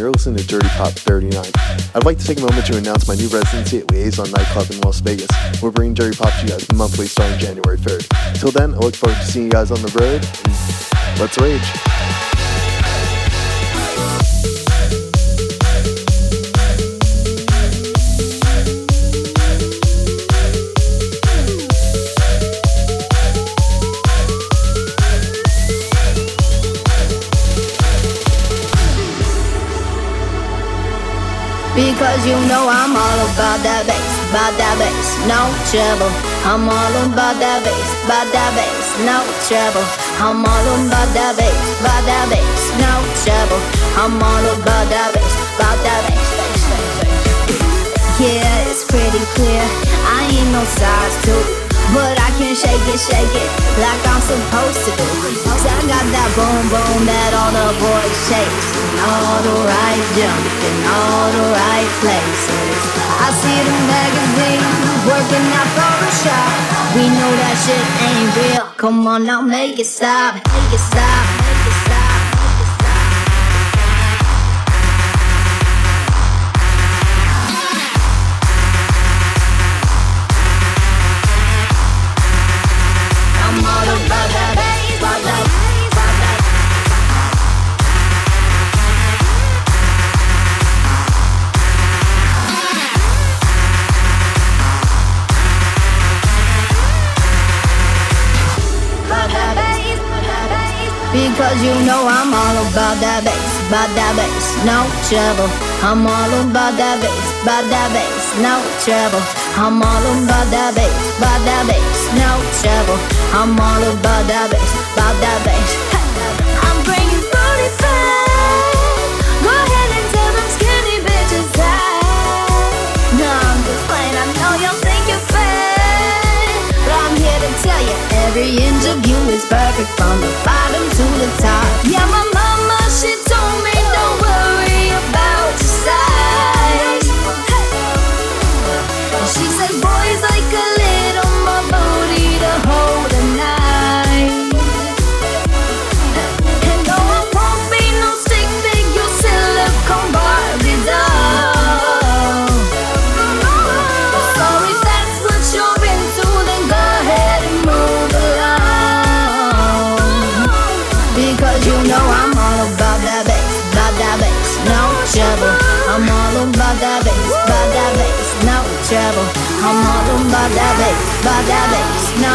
you're listening to Dirty Pop 39. I'd like to take a moment to announce my new residency at Liaison Nightclub in Las Vegas. We're bringing Dirty Pop to you guys monthly starting January 3rd. Till then, I look forward to seeing you guys on the road, let's rage. Cause you know I'm all about that bass, about that bass, no trouble. I'm all about that bass, about that bass, no trouble. I'm all about that bass, about that bass, no trouble. I'm all about that bass, about that bass. Yeah, it's pretty clear. I ain't no size two. But I can shake it, shake it like I'm supposed to do. I got that boom boom that all the boys chase. All the right jump in all the right places. I see the magazine working out Photoshop. We know that shit ain't real. Come on now, make it stop, make it stop. Cause you know I'm all about that bass, about that bass, no trouble. I'm all about that bass, about that bass, no trouble. I'm all about that bass, about that bass, no trouble. I'm all about that bass, about that bass. I'm bringing booty fat. Go ahead and tell them skinny bitches that. No, I'm just playing. I know you'll think you're fat, but I'm here to tell you every inch of you is perfect from the bottom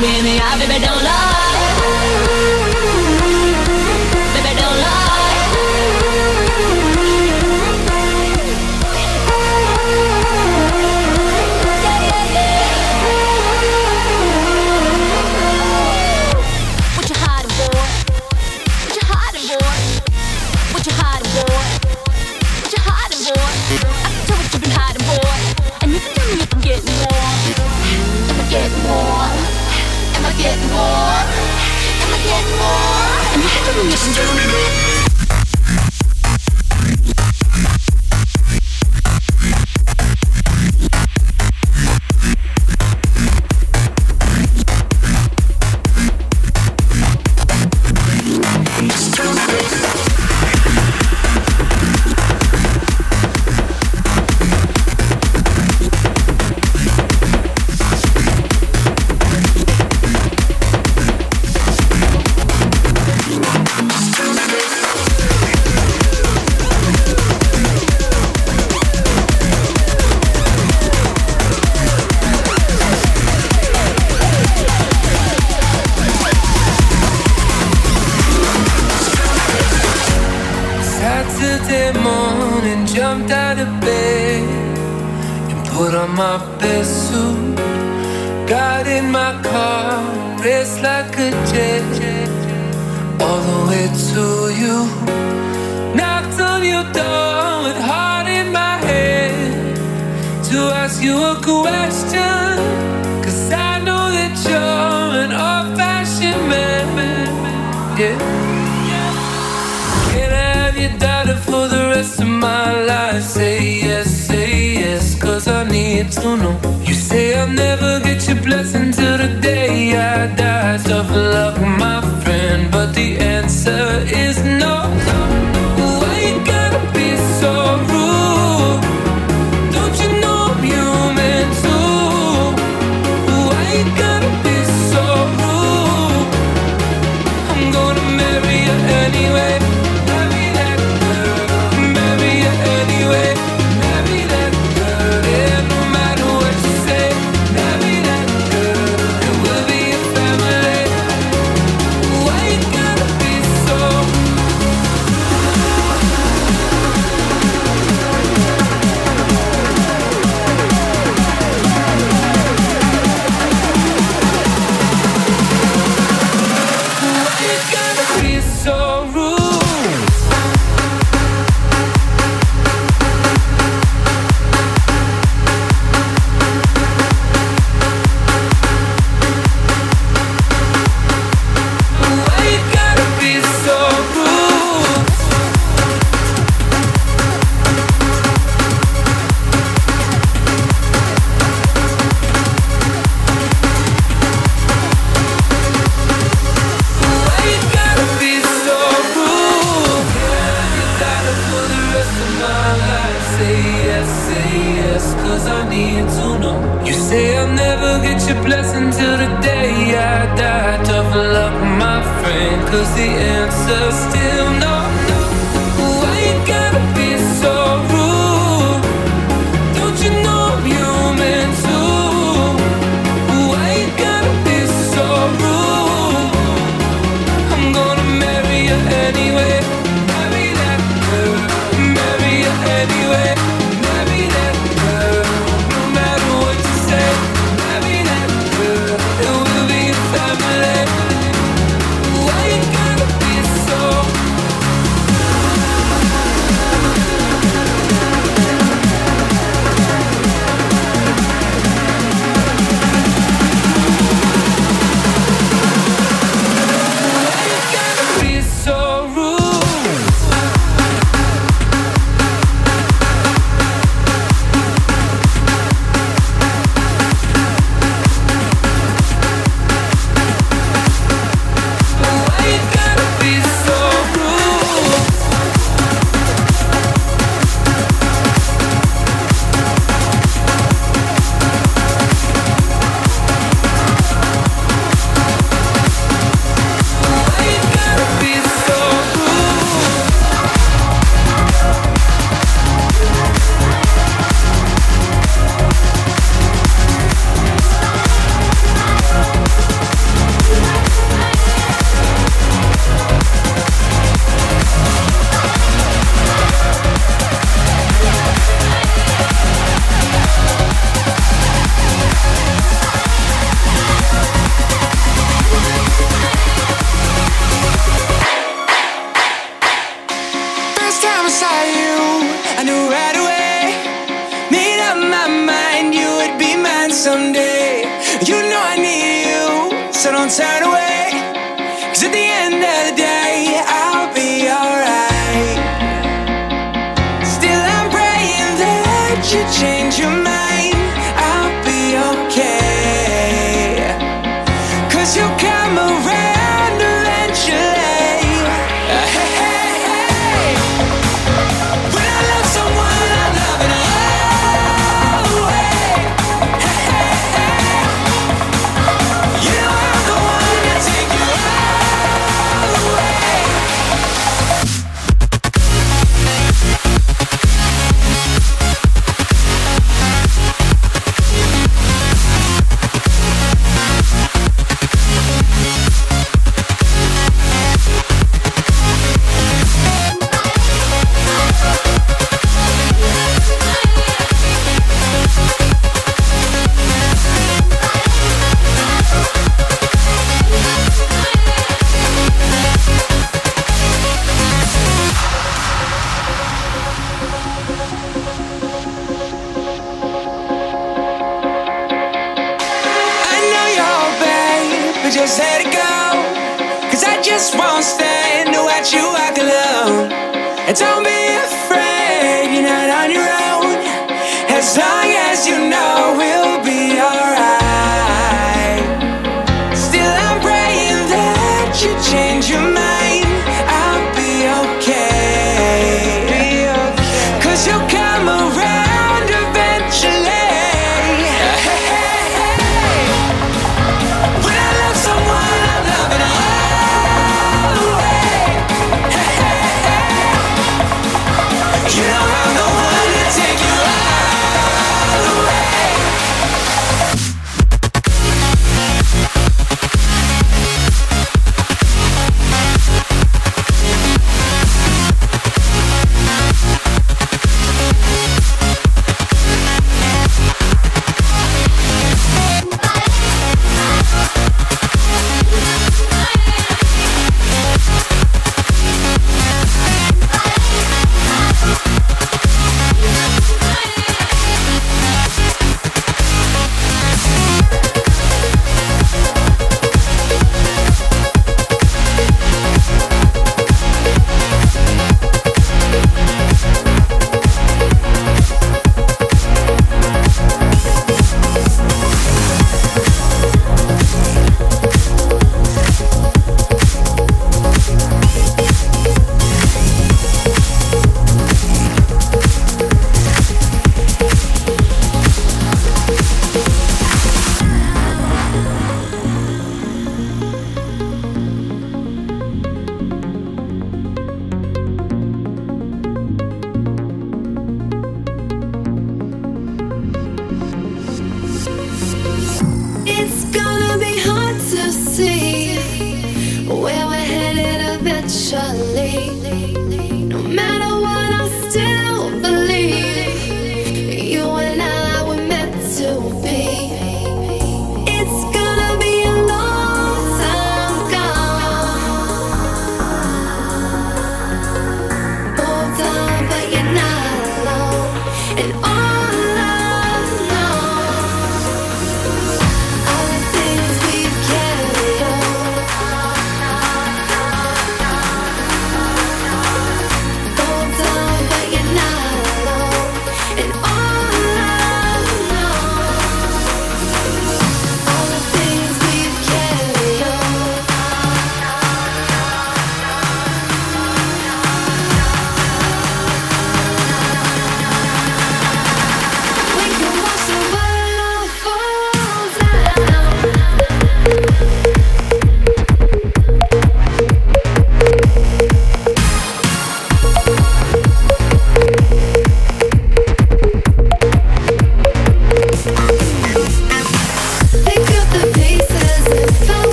the eye, baby, don't lie. And you can tell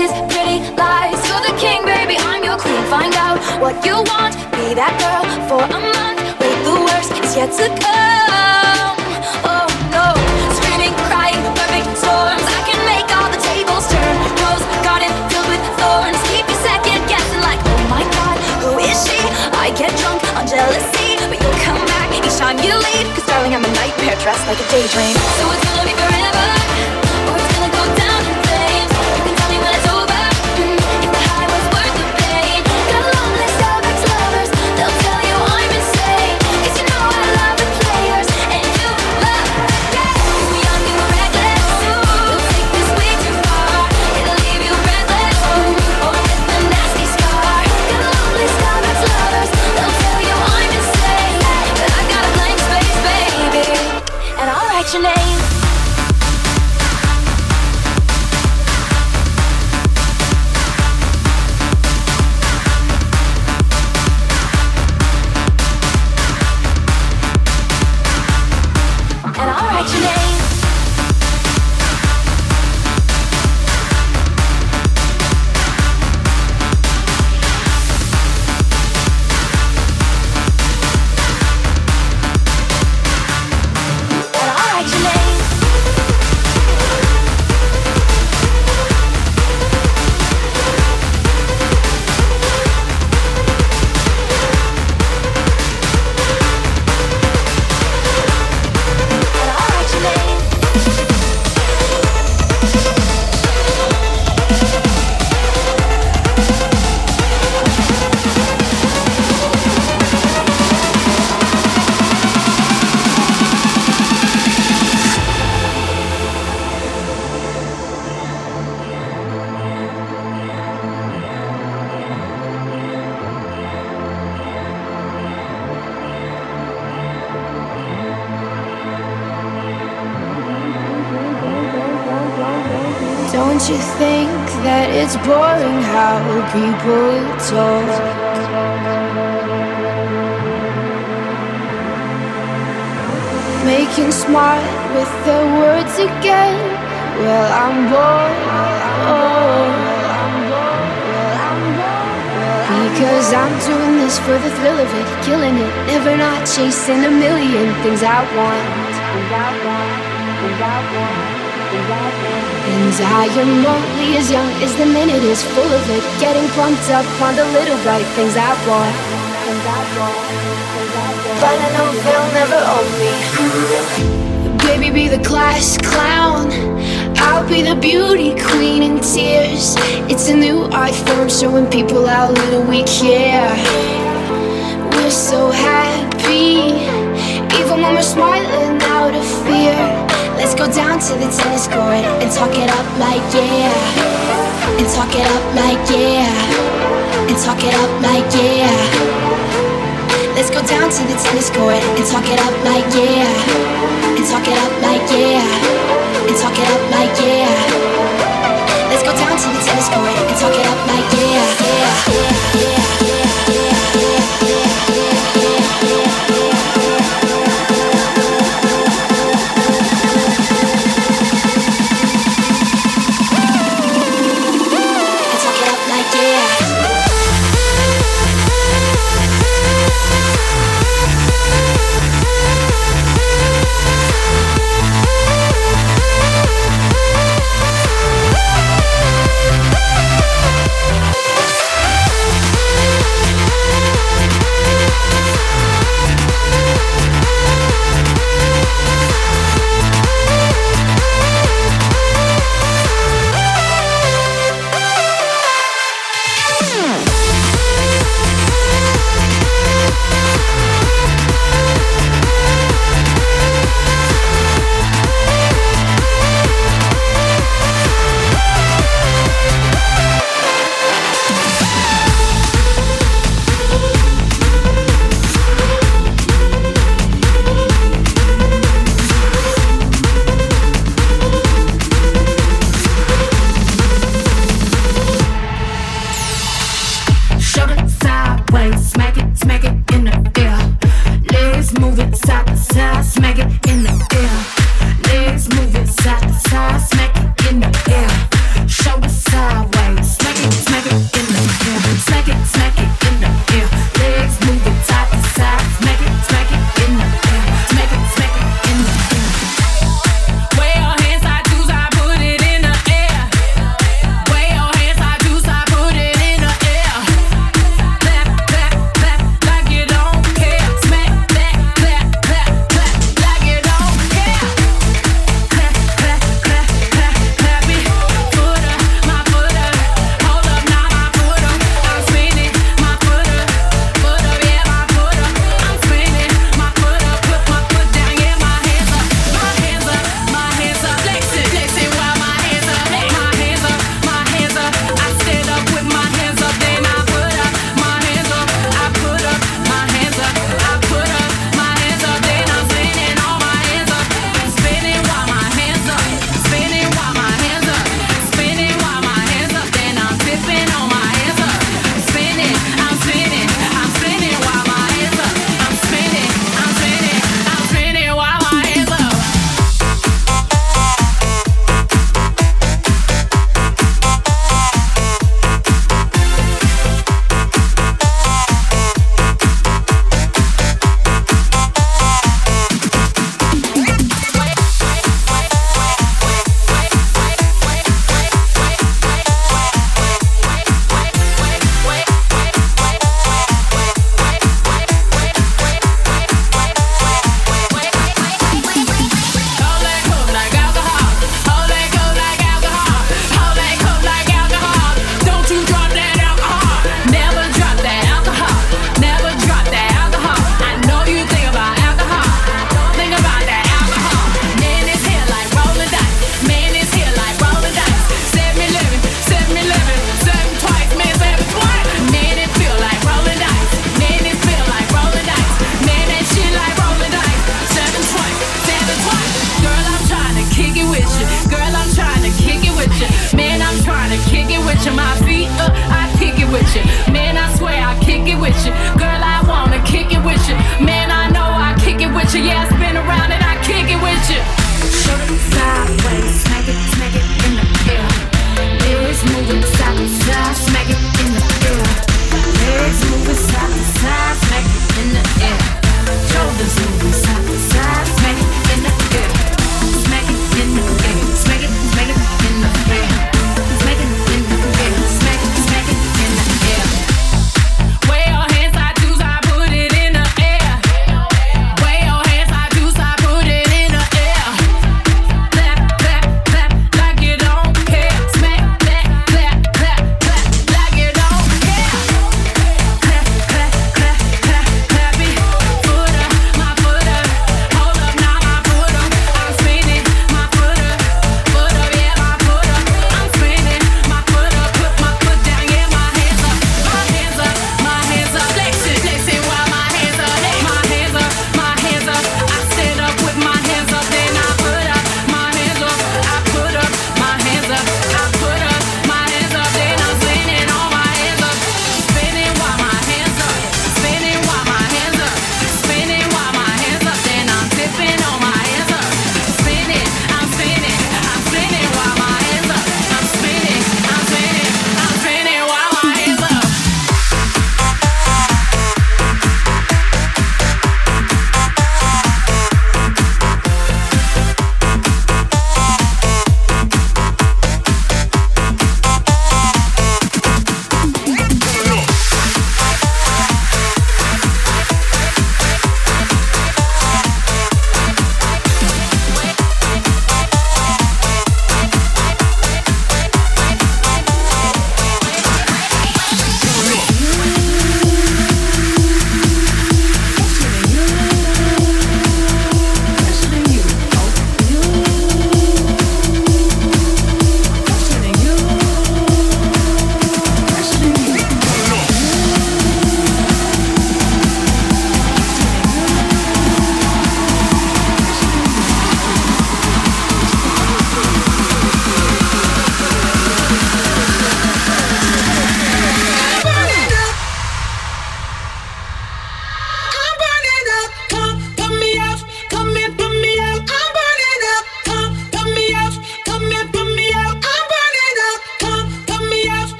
Kisses, pretty lies. You're the king, baby. I'm your queen. Find out what you want. Be that girl for a month. Wait, the worst is yet to come. Oh no, screaming, crying, perfect storms. I can make all the tables turn. Rose garden filled with thorns. Keep you second guessing, like, oh my god, who is she? I get drunk on jealousy, but you'll come back each time you leave. Cause darling, I'm a nightmare dressed like a daydream. So it's gonna be forever, people talk? Making smart with their words again. Well, I'm bored. Because I'm doing this for the thrill of it, killing it, never not chasing a million things I want. I want. Things I want. And I am only as young as the minute is full of it. Getting pumped up on the little bright things I want. But I know they'll never own me. Baby, be the class clown. I'll be the beauty queen in tears. It's a new form showing people how little we care. We're so happy, even when we're smiling out of fear. Let's go down to the tennis court and talk it up like yeah. And talk it up like yeah. And talk it up like yeah. Let's go down to the tennis court and talk it up like yeah. And talk it up like yeah. And talk it up like yeah. Let's go down to the tennis court and talk it up like yeah. yeah, yeah.